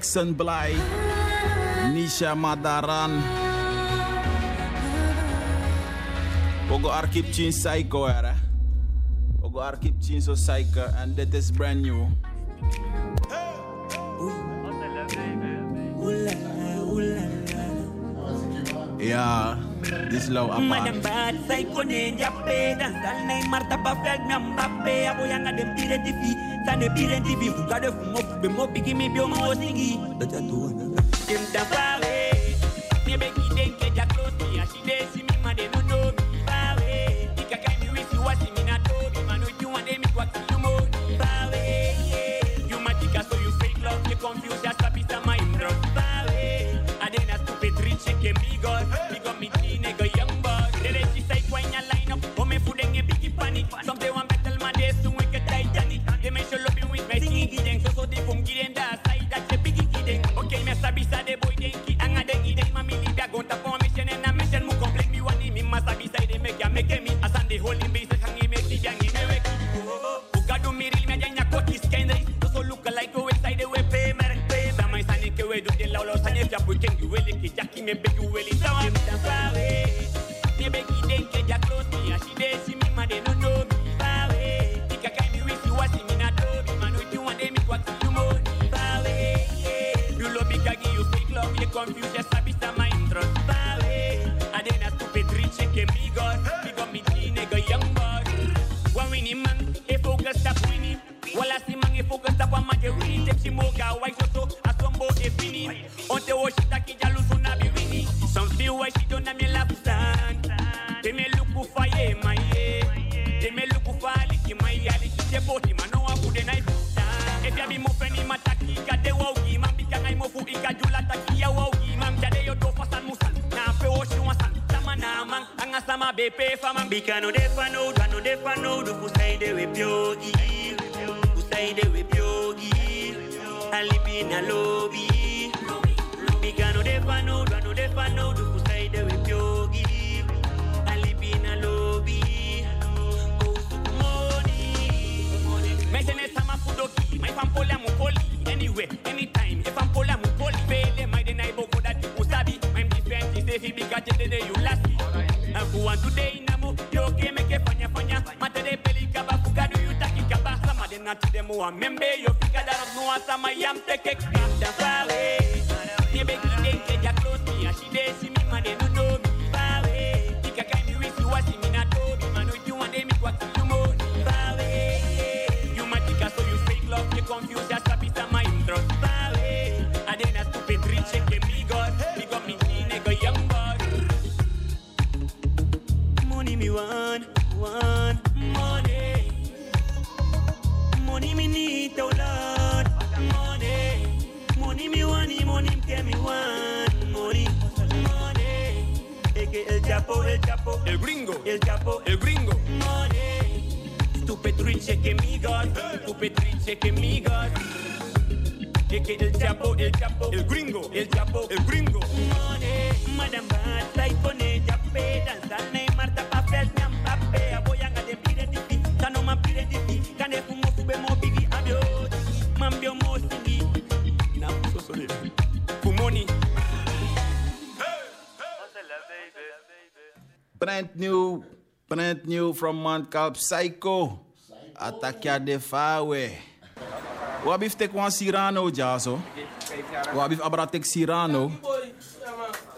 Jackson Blay, Nisha Madaran. Ogo Arkip Chin Psycho era. Ogo Arkip Chin So Psycho and that is brand new. Yeah, this low apart. Madam bad, psycho ninja pay, dan zal nay marta ba fel nam ba pay, aboyang adem tire defeat. Sana birendi bivuga de fumo be mo bigi mi biongo singi. Tata tuana. Kimtafare. Nebe kidenke jakwe. we pay for man Bika no defa no, da no defa no Do kusai de we pyogi Kusai de we pyogi Alibi na lobby. Bika no defa no, da no defa no Do kusai de we pyogi Alibi na lobby. Kusukumoni Mese ne sama fudoki Maifampola mupoli Anyway, anytime not to them who are member. You figure that up, no answer, my yam take it. Captain Sally. They beg me, they get close me, and she. capo, el capo, el gringo, el capo, el gringo. Money, tu Petriche que migas, tu Petriche que migas. Que que el capo, el capo, el gringo, el capo, el gringo. Money, madame, like pone ya pedal, dame. Brand new, brand new from man called Psycho. Atakia de Fawe. Wat heeft ik van Cyrano, Jaso? Wat heeft Abratek Cyrano?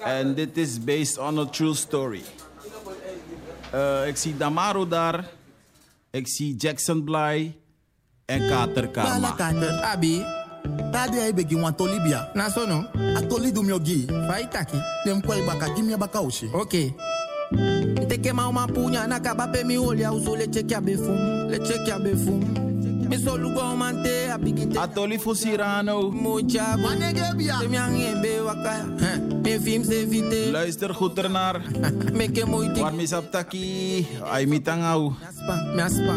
En dit is based on a true story. Eh, ik zie Damaro daar. Ik zie Jackson Bly. En Kater Kala Karma. kater. Abi, Tadi ay begi wan toli bia. na sono, Atoli dum yo gi. vai taki. Dem kwai baka gimi baka ushi. Ok. Nteke ma uma punya na kaba pe mi olha uso le check ya befum, le check ya befum. Mi so lugo mante abigite. Atoli voor Cyrano. Mocha Manege bia. Se mi angebe wakaya. Me film se vite. Luister goed ernaar. Me ke moiti. Waar mis op taki? Ay mitangau. Miaspa, miaspa.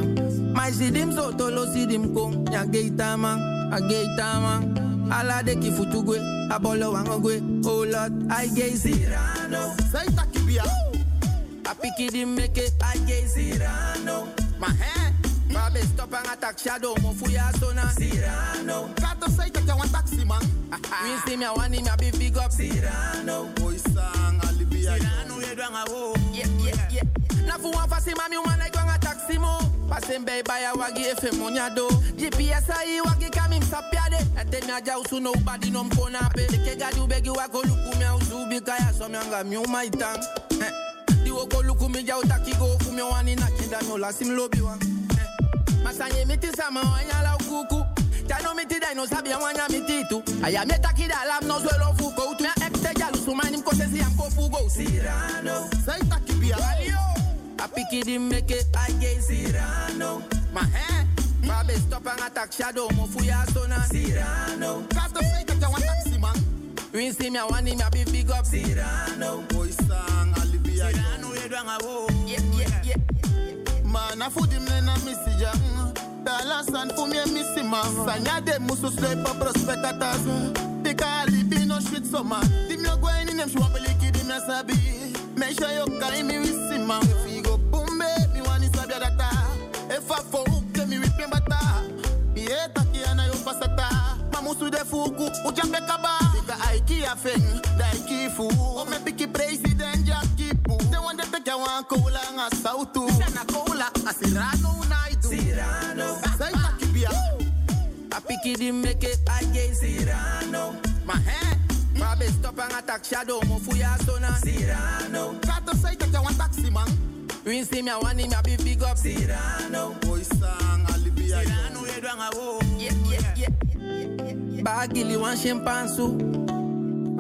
Mas si dim so tolo si dim kong. Ya geita man, a geita man. Ala de ki futugwe, a bolo wangogwe. Oh Lord, I gay Cyrano. Say taki bia. A piki di make it, I gay Cyrano. Ma he. Babe stop and attack shadow, mo fuya sona Cyrano. Kato say taki wan taxi man. We see me, I want him, I be big up Cyrano. Boy sang alibia. Yeah, yeah, yeah. Na fu wan fasi mami uma na igwanga taxi mo. Pasen bay baya wagi efe monyado. GPS ayi wagi kamim sapiade. Ate mi aja usu no body nom kona pe. Ike gadi ubegi wako luku mi ausu bikaya so mi anga mi uma itang. Eh. Woko luku mi ja utaki go fu mi wani na kinda mi ola sim lobi wa. Eh. Masanye miti sama wanyala ukuku. Tano miti dai no sabi wanya miti tu. Aya meta kida lam no fuko utu. Mia ekte jalu sumani mkose si amko fugo. Cyrano. Say taki bia. Valio. A piki di make it, I gay Cyrano. Ma he. Babe stop and attack shadow, mo fuya sona Cyrano. Kato say taki wan taxi man. We see me, I want him, I be big up Cyrano. Boy sang. Yeah, yeah, yeah. Man a food him na misi jang. Dala san fu mi misi man. Sanya de musu slay pa prospectatas. Tika alibi no shit so man. Di mi ogwa ini nem shwa peliki di mi asabi. Me sure yo kai mi wisi man. If you go bumbe mi wani sabia data. I for hook mi mi bata. Iye taki ana yo pasata. Mamusu de fuku ujambe kaba. Tika aiki a feng. Daiki fu. O oh, me piki president Jackie Pu. They want to take a one cola nga sautu. Sana cola asirano unaidu. Cyrano. Say taki bia. A piki di make it, I gay Cyrano. Ma he. Babe stop and attack shadow, mo fuya sona Cyrano. Kato say take a one taxi man. We see me, I want him, I be big up Cyrano. Boy sang alibia. Yeah, yeah, yeah. Bagili wan chimpansu.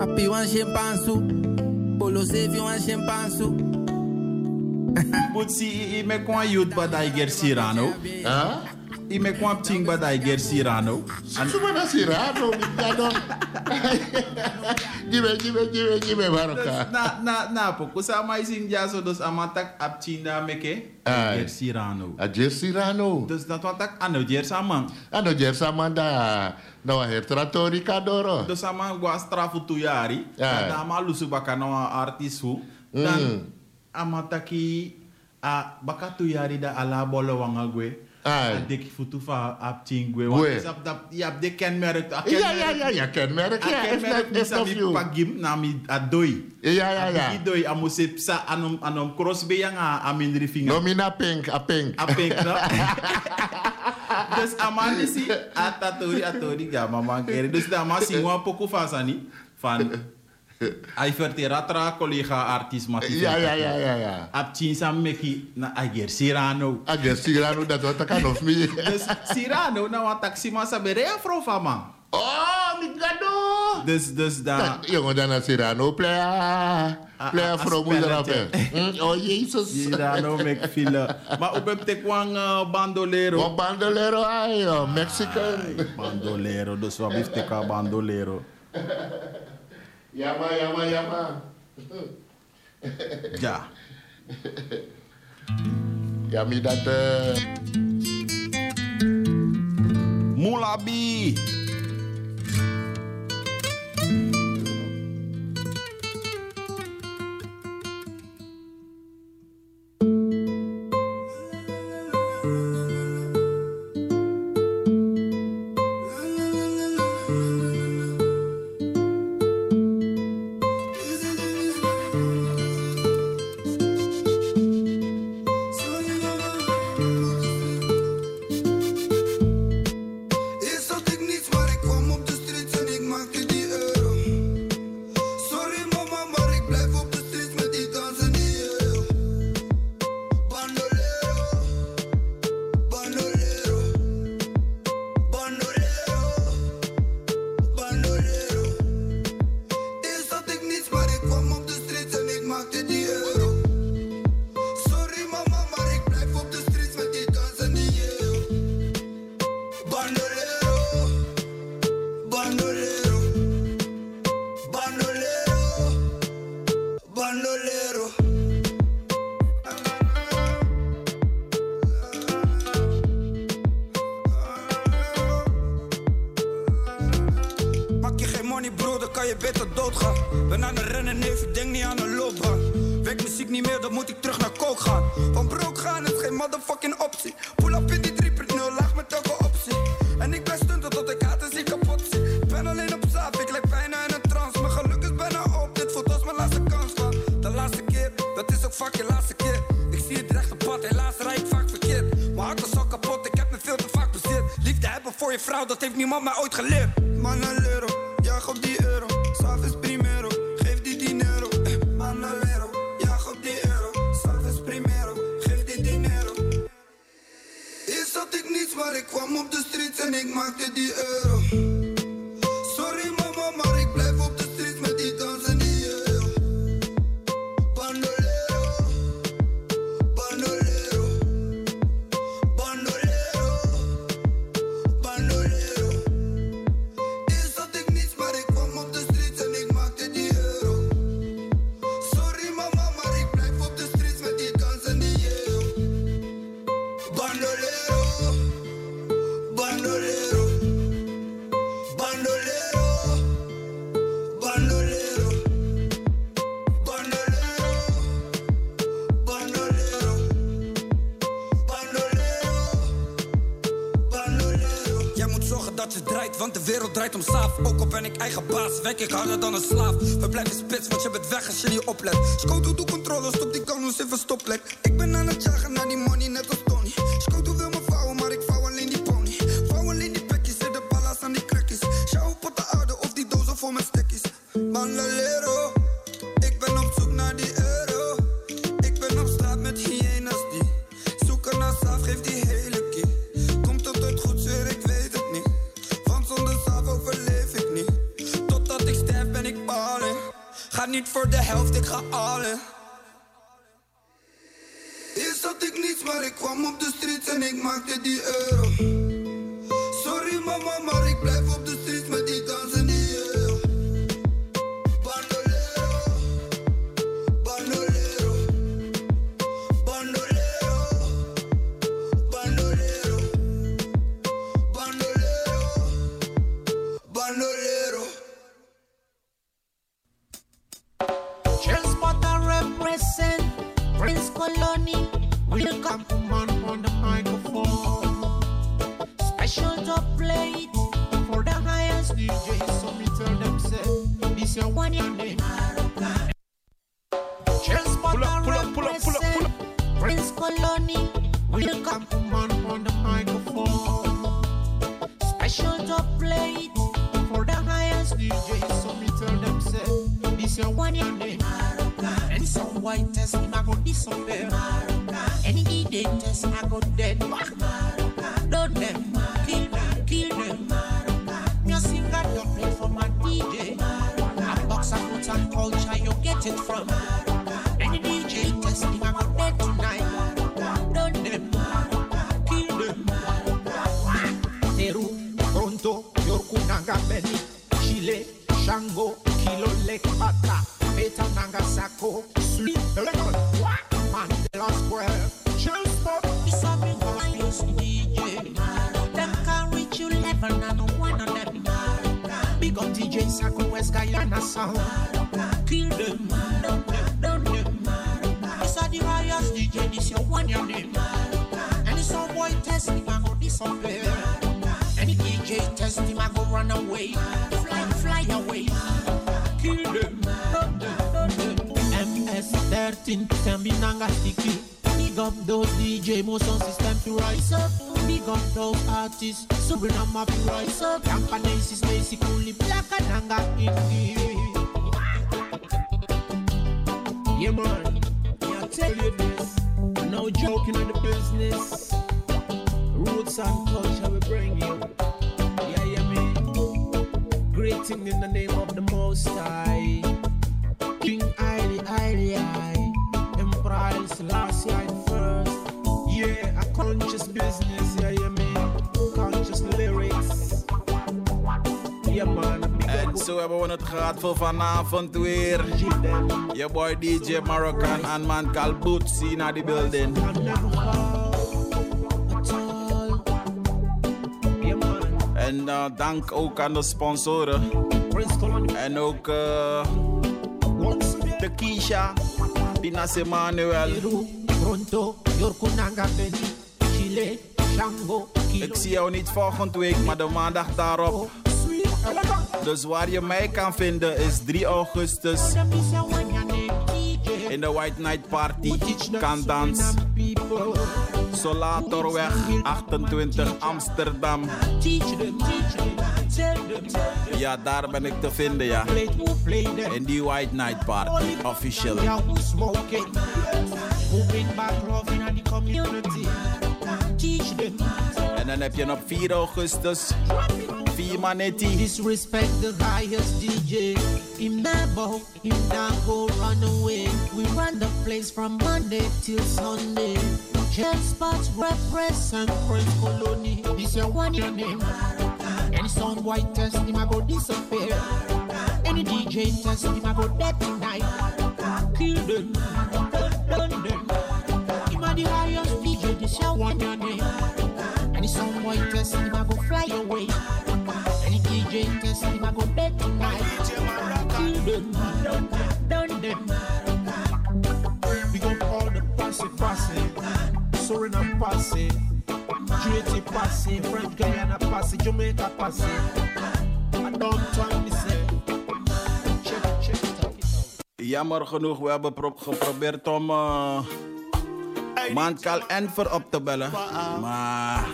Api wan chimpansu. Polo sevi wan chimpansu. But see, I me kwa youth but I get Cyrano. Ah? I me kwa ting but I get Cyrano. Cuma nasi rado, ya dong. Gibe, gibe, gibe, gibe baroka. Na, na, na, po. Kusa may sing jaso dos amatak ap chinda meke. Ai. Get Cyrano. A Jersey Rano. Dus dat wat tak ano jer sama. Ano Jersey Amanda. No her tratori kadoro. Dus sama gua strafu tu yari. Ai. Na ama lusu baka no artis hu. Dan amataki a baka tu yari da ala bolo wanga gue. Ai. A deki futu fa ap de kenmerk. a Ja, ja, kenmerk- ja, ja, kenmerk. A Ja, kenmerk ni sa mi pagim na mi adoi. Ja, ja, ja. Idoi amo se sa anom anom cross be yang a amin rifinga. Pink, a pink. A pink no. dus amani si atatori atori ga mama kere. Dus da poco fasani van Ai verteratra collega artiest mati. Ja ja ja ja ja. Ab chinsam meki na ager Sirano. Ager Sirano dat wat kan of mi. Dus Sirano na nou wat taxi ma saberea fro fama. Oh, mi gado. Dus dus da. Jongen dan na Sirano plea. Plea fro mu da pe. Oh Jesus. Sirano mek fila. Ma ubem te kwang eh, bandolero. Oh bandolero ay, Mexican. Bandolero, dus wat bif te ka bandolero. Yama, yama, yama. Ja. Yami dat... eh, Mulabi. wek, ik harder dan een slaaf. We blijven spits, want je bent weg als je niet oplet. Scoot, doe controle, stop die kanons even verstoplek. Ik ben aan het jagen naar die money, net als de helft, ik ga allen. Eerst had ik niets, maar ik kwam op de streets en ik maakte die Lé, Django, Kilole, Bata, Nagasako, Sleep, Lincoln, Mandela Square, Chelmsford, it's a big house, DJ. Them can reach you level, and one of them. Big up DJ Sako, West Guyana sound. Kill them, down them. It's a the DJ, this your one, your name. And it's a boy test, I'm gonna disappear. Any DJ test him, I go run away. Fly MS-13 can be nanga sticky. Those DJ motion to rise up. Those artists, to Black and Nanga Yeah man, I tell you this, no joking on the business. Roots and culture we bring you. Greeting in the name of the Most High, King Aili Aili Emperor Selassie I first. Yeah, a conscious business, yeah, yeah, man. Conscious lyrics. Yeah, man. En zo hebben we het gehad voor vanavond weer. Je boy DJ Moroccan en man Kalboot, see na the building. En uh, dank ook aan de sponsoren. En ook uh, de Beni, Chile, Shango, Ik zie jou niet volgende week, maar de maandag daarop. Dus waar je mij kan vinden is 3 augustus. In de White Night Party, Kandans, Solatorweg 28 Amsterdam. Ja, daar ben ik te vinden, ja. In die White Night in? Teach them. En dan heb je op 4 augustus Manetti. Disrespect the highest DJ. Not bow, him not go run away. We run the place from Monday till Sunday. Jet spots, represent Prince Colony. This your one your name. Any sound white test, him a go disappear. Any DJ test, him a go dead tonight. Kill them, done them. Him a the highest DJ, this your one your name. Any sound white test, him a go fly away. Any DJ test, him a go dead tonight. Kill them, done them. We gon' call the posse posse, Suriname French Guyana Jamaica. I don't say. Check, check, it out. Jammer genoeg, we hebben pro- geprobeerd om uh, Mankal Enver op te bellen. Maar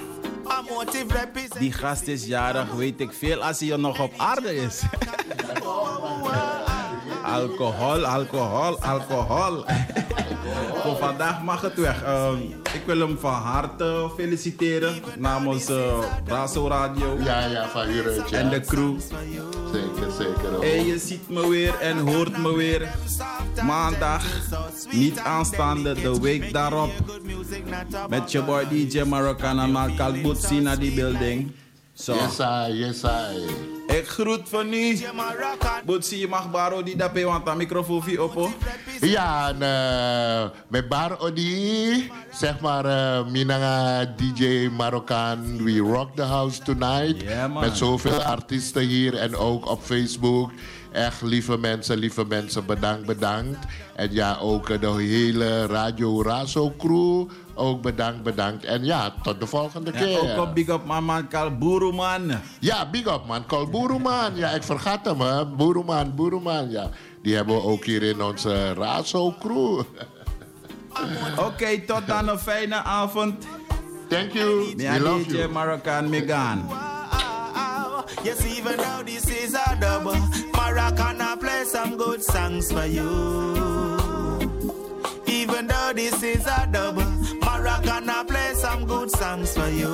die gast is jarig, weet ik veel, als hij nog op aarde is. alcohol, alcohol, alcohol. Voor vandaag mag het weg. Uh, ik wil hem van harte feliciteren namens uh, Radio. Ja, ja, van hieruit, ja. En de crew. Zeker, zeker. ook. En je ziet me weer en hoort me weer. Maandag, niet aanstaande, de week daarop. Met je boy DJ Marokkan en Malkal Bootsie naar die building. Zo. Yes, I, yes, I. Ik groet van u. Bootsie, je mag baro die dape, want de microfoon vie op. hoor. Ja, en, eh, met Bar Odi, zeg maar, eh Minanga DJ Marokkaan, we rock the house tonight. Met zoveel artiesten hier en ook op Facebook. Echt lieve mensen, lieve mensen, bedankt, bedankt. En ja, ook de hele Radio Razo crew, ook bedankt, bedankt. En ja, tot de volgende Ja, keer. ook op big up man, Malkal Boeroeman. Ja, big up man. Call Boeroeman. Ja, ik vergat hem hè. Boeroeman, Boeroeman. Ja, die hebben we ook hier in onze Razo crew. Oké, tot dan een fijne avond. Thank you. Ja, We love DJ you. Marokkan, Megan. Yes, even though this is a dub, Maracana play some good songs for you. Even though this is a dub, Maracana play some good songs for you.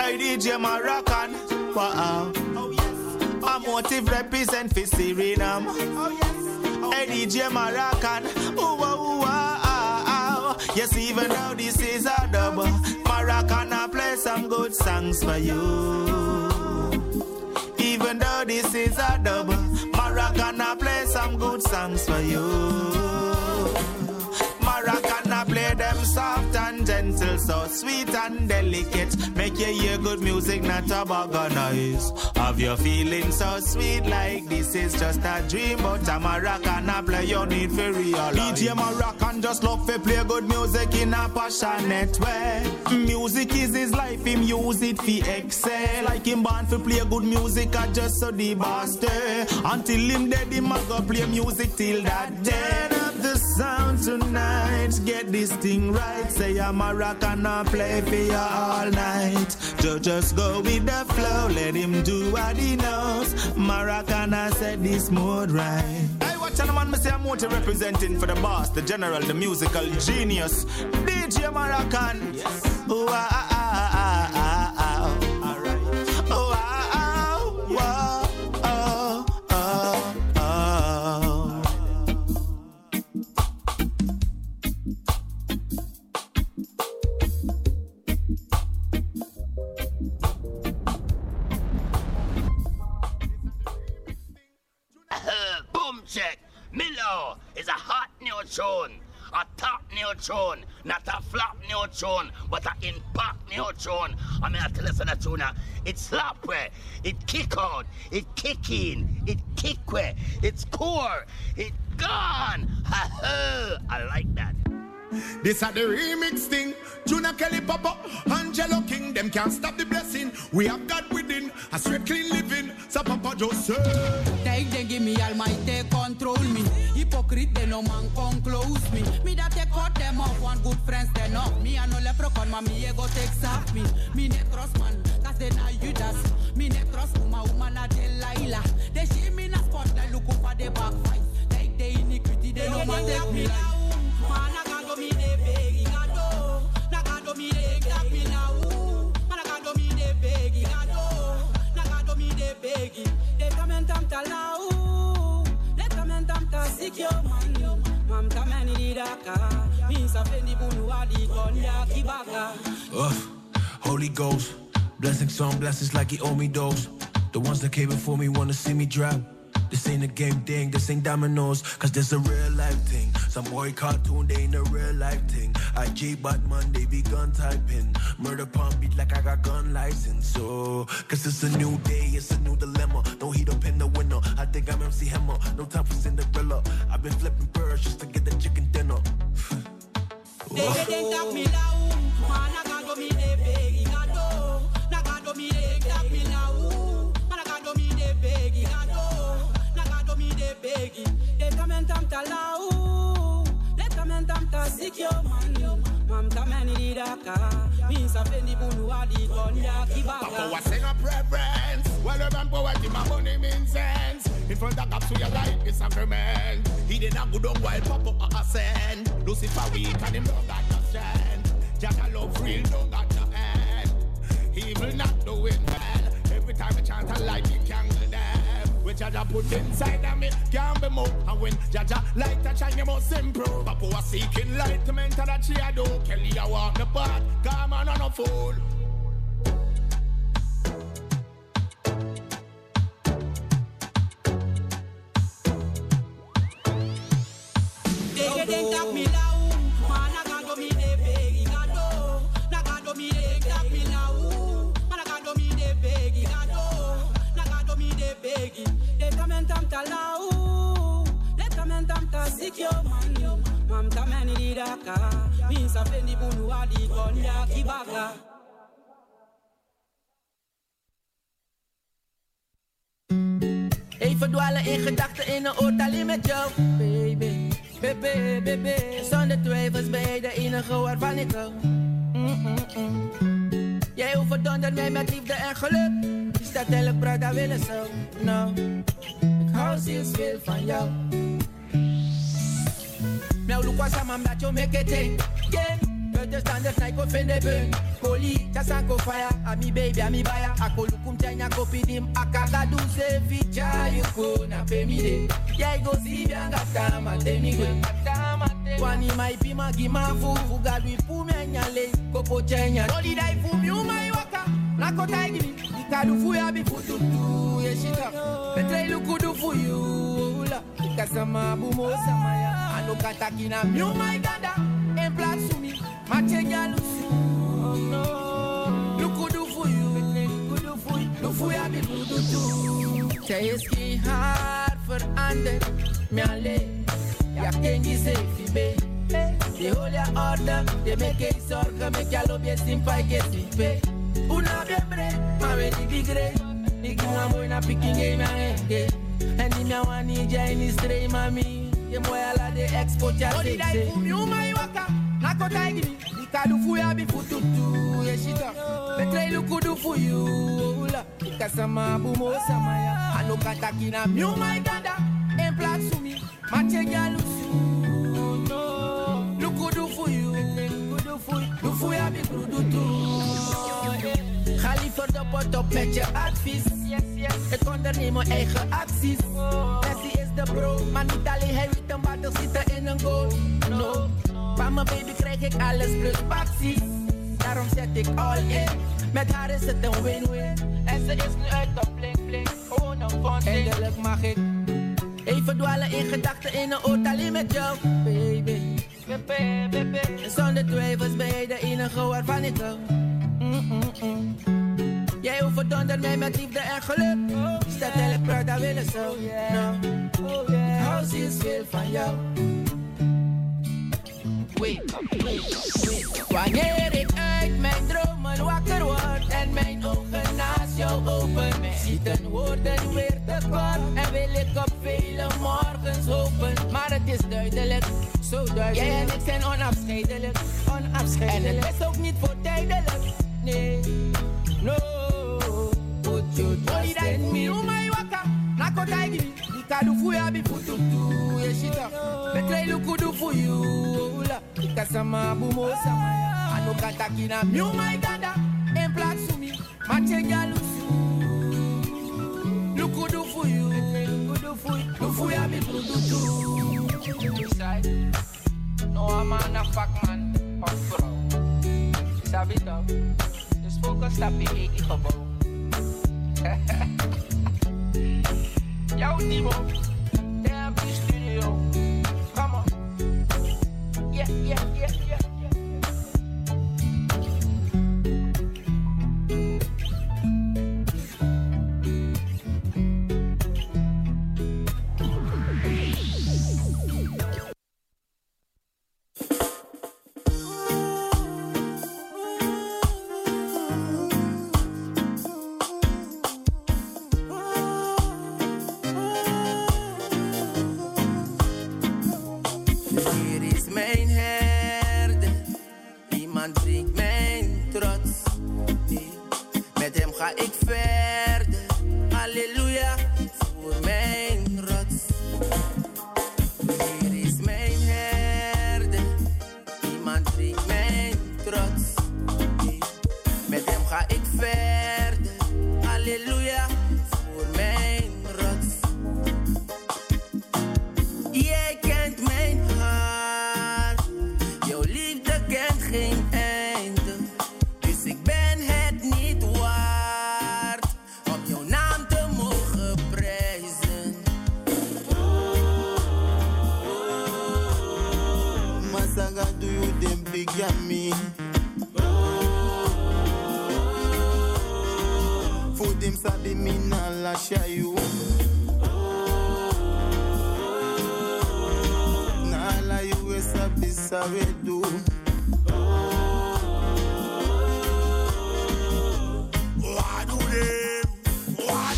Hey, DJ Maracan, wow. A motive represent for Suriname. Hey, DJ Maracan, ooh, ooh, ooh, ah, Yes, even though this is a double, dub, Maracana play some good songs for you. Even though this is a dub, Maracana play some good songs for you. Soft and gentle, so sweet and delicate. Make you hear good music, not a of noise. Have you feeling so sweet like this is just a dream? But I'm a Maracana play you need for real. DJ Maracan and just love to play good music in a passionate way. Music is his life, him use it for excel. Like him born for play good music, I just so the bastard. Until him dead, him a go play music till that day. Get this thing right. Say I'm a rock and I play for you all night. So just go with the flow, let him do what he knows. Maracana said this mood right. Hey, watch out, man, me say I'm more representing for the boss, the general, the musical genius, DJ Maracan. Yes. Tune. A top new tune. Not a flop new tune, but a impact new tune. I mean, I tell us the tune. It slap where, it kick out, it kick in, it kick where, it's core, it gone. Ha ha. I like that. This are the remix thing. Juna Kelly Papa, Angelo King, them can't stop the blessing. We have God within, a straight clean living. So Papa just say. Take they give me all my almighty control me. Hypocrite they no man come close me. Me that take cut them off one good friends they know. Me I no leprechaun ma me ego take sap me. Me ne cross man, cause they na Judas. Me ne cross woman woman a Delilah. They see me na spotlight look up for the backfight. Take the iniquity they no man take me like. Man I do me de beg. Na gado me de tap me now. Man I do me de beg gado. Na gado me de beg. They come and tam talau. Holy Ghost, blessings on blessings like he owe me those. The ones that came before me wanna see me drop. This ain't a game thing, this ain't dominoes, cause this a real life thing. Some boy cartoon, they ain't a real life thing. IG Batman, they be gun typing. Murder pump beat like I got gun license. So, cause it's a new day, it's a new dilemma. No heat up in the window, I think I'm MC Hammer. No time for Cinderella. I've been flipping birds just to get the chicken dinner. They they tap me now. Man I got me beg got me They come and tam talau. Let come and tam ta man. Mam ta mani di daka. Sa fendi bunu adi konya Papa kibaga. was sing a preference. Well, the man poet, my money means sense. In front of God, so your life is sacrament. He did not go down while Papa ascend. Lucifer weak and him don't got no strength. Jack love real, don't got no end. Evil not doing well. Every time I chant a light, Jaja put inside of me can't be moved. And when Jaja light a shine, you must improve. Papa was seeking enlightenment and that she a do. Kelly I walk the path, come on, on a fool. They think tap me now. Ta sikyo man. Mam ta mani di daka. Mi sa fendi bunu adi konya kibaga. Even dwalen in gedachten in een oord met jou, baby. Baby, baby. Zonder twijfels ben jij de enige waarvan ik hou. Mm-mm-mm. Jij overdondert mij met liefde en geluk. Je staat elk Prada willen zo. Nou, ik hou zielsveel van jou. Nou, look wat samen dat je make it take. Yeah. Standaard na ko fende bun. Koli, chasan ko fire. Ami baby, ami baya. Ako lukum tanya ko pidim. Akaka du se ficha yuko na pay me pemide. Yai go si bianga tama temigwe. Kwani mai pima gima fu. Fuga lui pu me anyale. Kopo chenya. Oli dai fu mi umai waka. Nako taigini. Ikadu fu ya bi fututu. Yeshita. Petre lukudu fu you. Oh, Ula. Ikasama bumo oh, samaya. Ano katakina mi umai ganda. En plaats voor me. Maar check ya lusu. Look who do for you. Look do for you. Look ya, who do too. Zij is geen haar veranderd. Me alleen. Ja, ken je safe, be. De holy order. De make je zorgen. Make ya lobby simpa ke simpe. Una bien bre. Ma we di bigre. Di gwa boy na picking game ya enge. En di mia wani in stray mami. Ye moya la de export ya Oli dai eh. say. fu mi umai waka. Nako taigini. Ikadu fu ya bi fututu. Yeshita. Betre lukudu fu you. Ula. Ikasama bumo samaya. Ano katakina mi umai ganda. En plaats voor me. Maar check ya lusu. Lukudu fu you. Lukudu you. Lu fu ya bi fututu. Ga eh. liever de pot op met je advies. Ik onderneem mijn eigen acties. Messi is de bro, maar niet alleen hij weet een battle zitten in een goal. No, van mijn baby krijg ik alles plus paksies. Daarom zet ik all in. Met haar is het een win-win. En ze is nu uit op blink blink. Gewoon een fontein. Eindelijk mag ik even dwalen in gedachten in een alleen met jou, baby. Zonder twijfels ben jij de enige waarvan ik hou. Mm-mm-mm. Jij overdondert mij met liefde en geluk. Stel ik praat, dat willen zo. Nou, het is veel van jou. Wanneer ik uit mijn dromen wakker word en mijn ogen naast jou open, ziet een woorden weer te kort en wil ik op vele morgens hopen. Maar het is duidelijk, zo duidelijk. Jij en ik zijn onafscheidelijk, onafscheidelijk. En het is ook niet voor tijdelijk, nee, no. Ya up. Kina mi, for you. Do for ya No a fuck man, fuck. Dus focus. Yo, Timo. Damn, the studio. Come on. Yeah, yeah, yeah, yeah. Hier is mijn herder, iemand drinkt mijn trots. Met hem ga ik verder, sabi sabe do. What do them? What?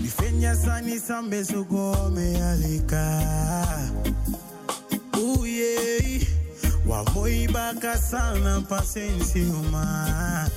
Nifenya sani sambe sugome alika Uye Wamoi baka sana pasensi uma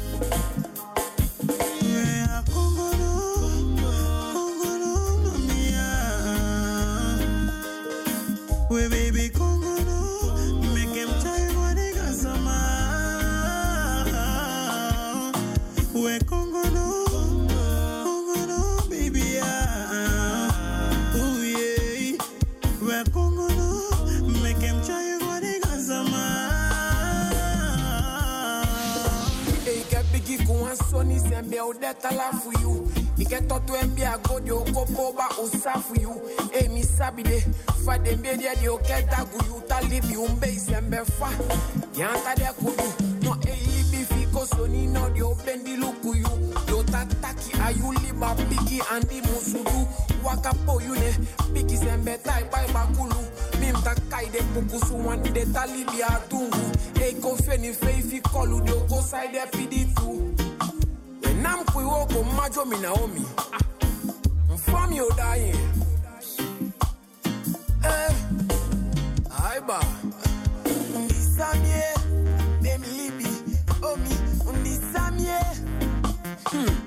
sabi de fa de mbe de de o keta gu you ta libi un be zijn be fa. Yanta de kudu no e libi fi ko soni no de o bendi luku you. Yo ta taki a you liba biggie andi musudu. Waka po you ne biggie zijn be tai bai bakulu. Mim ta kai de puku suwan de ta libi a tungu. Hey ko feni fe fi kolu de o go mi Naomi. Mfam yo dying. Eh, aiba. Undisamie, bemi libi, omi, undisamie. Hmm.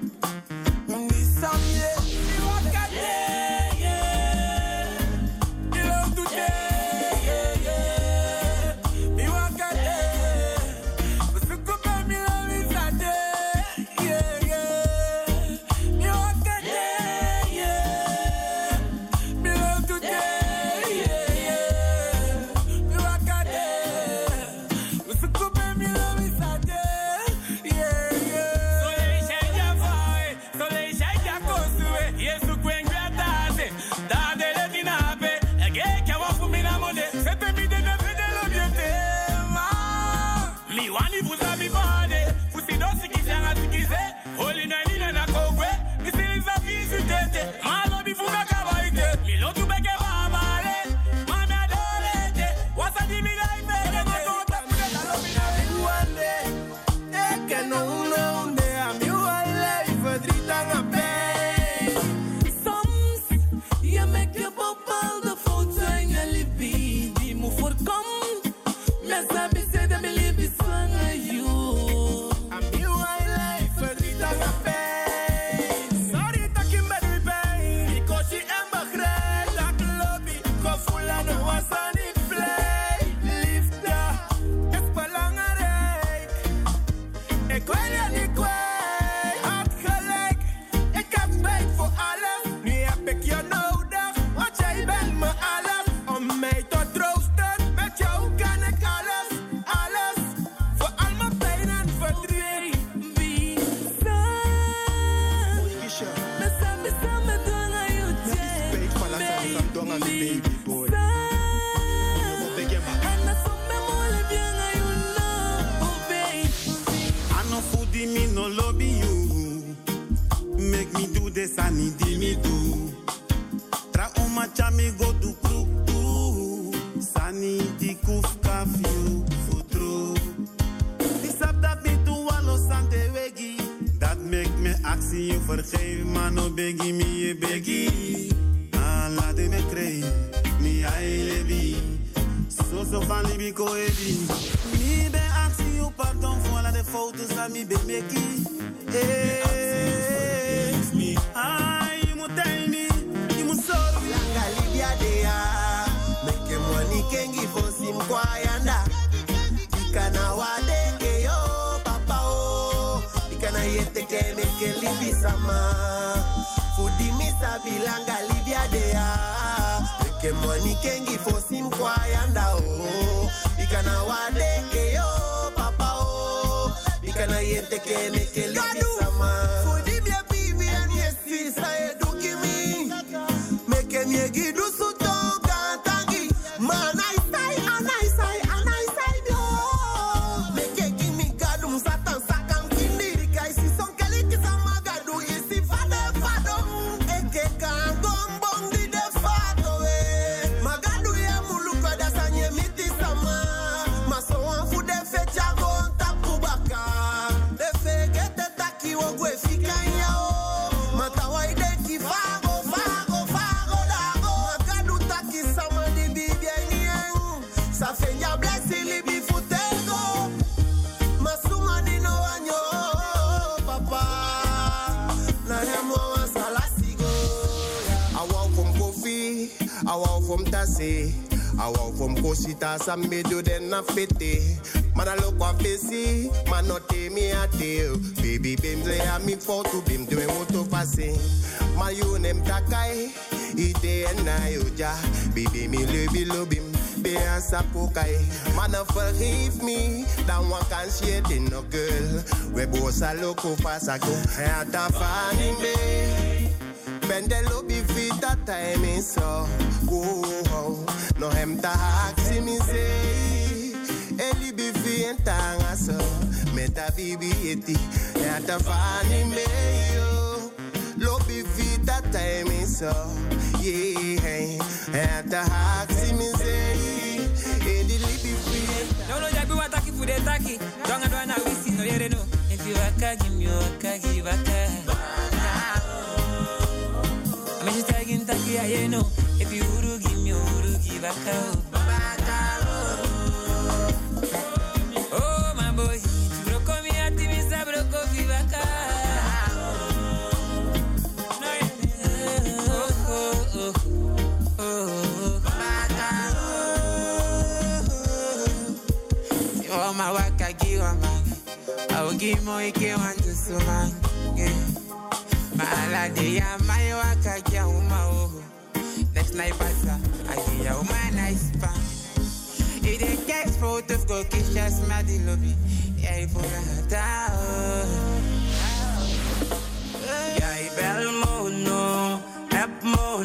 Koshita, some me do den na fete. Man, I look what facey, man, not take me a deal. Baby, bim, lay a me for to bim, doing what to passing. My you name Takai, ite and Nayoja. Oh, Baby, me love you, love him. Be a sapokai, man, forgive me. That one can shade in no girl. We both a look fast, I go. At a funny me. Bende lobby fit that time is so go No hem ta haksi mi say Eli bi fi entanga so Meta bibi eti Yata fani me yo Lobby fit that time so Yeah Yata haksi mi say Eli libi fi No no jabi wataki fude taki. Donga dwana wisi no yere no. If you waka give me waka give waka I'm just tagging taki ya ye no Waka Oh my boy Broko mi ati mi sa broko give waka Oh oh oh You want my I give a man. I will give more, you can want to so man. Yeah. My lady, yeah, my work, I give a woman. Passa, I give a woman nice pan. It a case photo of go kiss just my lobby. Oh, yeah, put a down. Yeah, I bel mo no, help mo